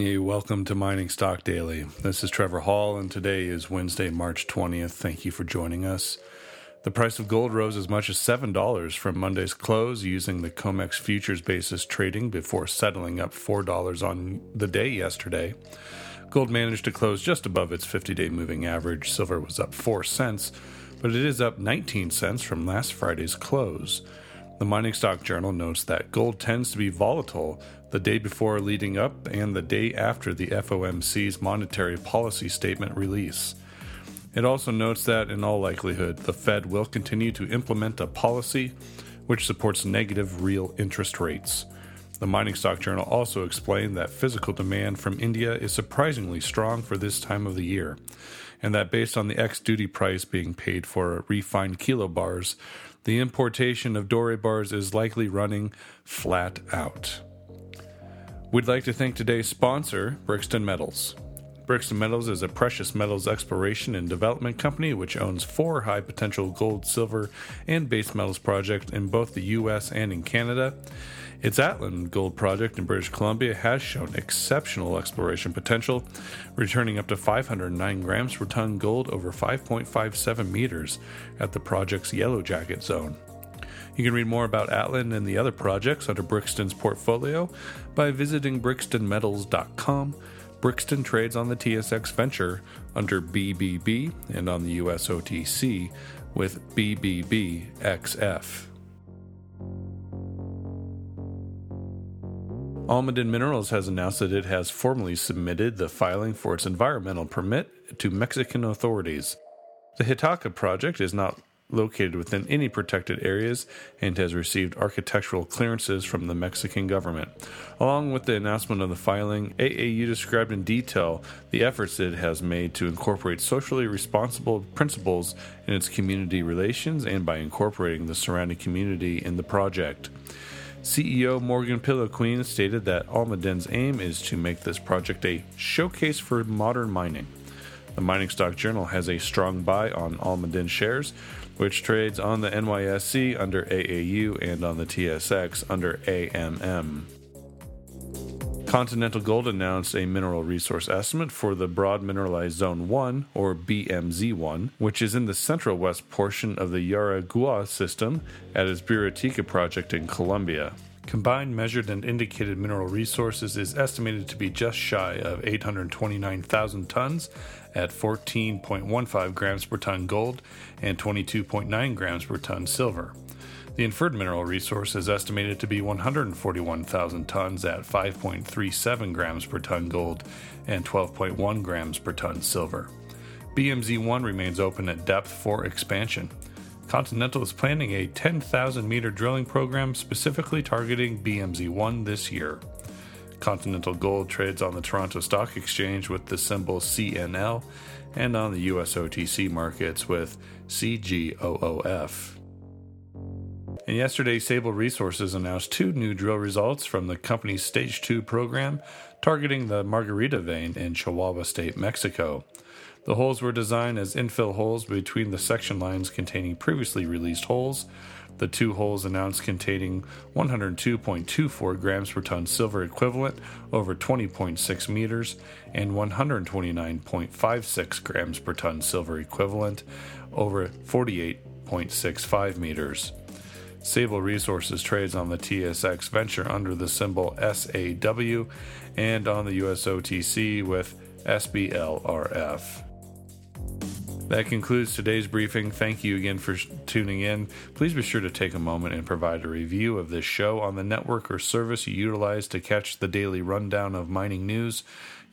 Hey, welcome to Mining Stock Daily. This is Trevor Hall, and today is Wednesday, March 20th. Thank you for joining us. The price of gold rose as much as $7 from Monday's close using the COMEX futures basis trading before settling up $4 on the day yesterday. Gold managed to close just above its 50 day moving average. Silver was up 4 cents, but it is up 19 cents from last Friday's close. The Mining Stock Journal notes that gold tends to be volatile the day before leading up and the day after the FOMC's monetary policy statement release. It also notes that, in all likelihood, the Fed will continue to implement a policy which supports negative real interest rates. The Mining Stock Journal also explained that physical demand from India is surprisingly strong for this time of the year, and that based on the ex duty price being paid for refined kilobars, the importation of doré bars is likely running flat out. We'd like to thank today's sponsor, Brixton Metals. Brixton Metals is a precious metals exploration and development company which owns four high potential gold, silver, and base metals projects in both the US and in Canada. Its Atlan Gold project in British Columbia has shown exceptional exploration potential, returning up to 509 grams per ton gold over 5.57 meters at the project's Yellow Jacket zone. You can read more about Atlan and the other projects under Brixton's portfolio by visiting brixtonmetals.com. Brixton trades on the TSX Venture under BBB and on the US OTC with BBBXF. Almaden Minerals has announced that it has formally submitted the filing for its environmental permit to Mexican authorities. The Ixtaca project is not located within any protected areas and has received architectural clearances from the Mexican government. Along with the announcement of the filing, AAU described in detail the efforts it has made to incorporate socially responsible principles in its community relations and by incorporating the surrounding community in the project. CEO Morgan Poliquin stated that Almaden's aim is to make this project a showcase for modern mining. The Mining Stock Journal has a strong buy on Almaden shares, which trades on the NYSE under AAU and on the TSX under AMM. Continental Gold announced a mineral resource estimate for the Broad Mineralized Zone 1, or BMZ1, which is in the central west portion of the Yaragua system at its Buritica project in Colombia. Combined measured and indicated mineral resources is estimated to be just shy of 829,000 tons at 14.15 grams per ton gold and 22.9 grams per ton silver. The inferred mineral resource is estimated to be 141,000 tons at 5.37 grams per ton gold and 12.1 grams per ton silver. BMZ 1 remains open at depth for expansion. Continental is planning a 10,000 meter drilling program specifically targeting BMZ 1 this year. Continental Gold trades on the Toronto Stock Exchange with the symbol CNL and on the US OTC markets with CGOOF. And yesterday, Sable Resources announced two new drill results from the company's Stage 2 program targeting the Margarita vein in Chihuahua State, Mexico. The holes were designed as infill holes between the section lines containing previously released holes. The two holes announced containing 102.24 grams per ton silver equivalent over 20.6 meters and 129.56 grams per ton silver equivalent over 48.65 meters. Sable Resources trades on the TSX Venture under the symbol SAW and on the USOTC with SBLRF. That concludes today's briefing. Thank you again for tuning in. Please be sure to take a moment and provide a review of this show on the network or service you utilize to catch the daily rundown of mining news.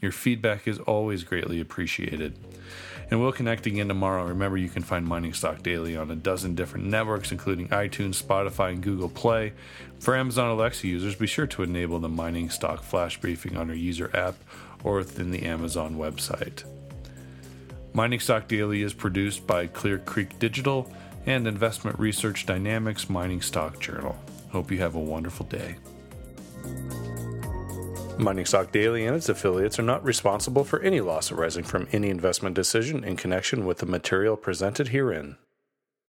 Your feedback is always greatly appreciated. And we'll connect again tomorrow. Remember, you can find Mining Stock Daily on a dozen different networks, including iTunes, Spotify, and Google Play. For Amazon Alexa users, be sure to enable the Mining Stock Flash Briefing on your user app or within the Amazon website. Mining Stock Daily is produced by Clear Creek Digital and Investment Research Dynamics Mining Stock Journal. Hope you have a wonderful day. Mining Stock Daily and its affiliates are not responsible for any loss arising from any investment decision in connection with the material presented herein.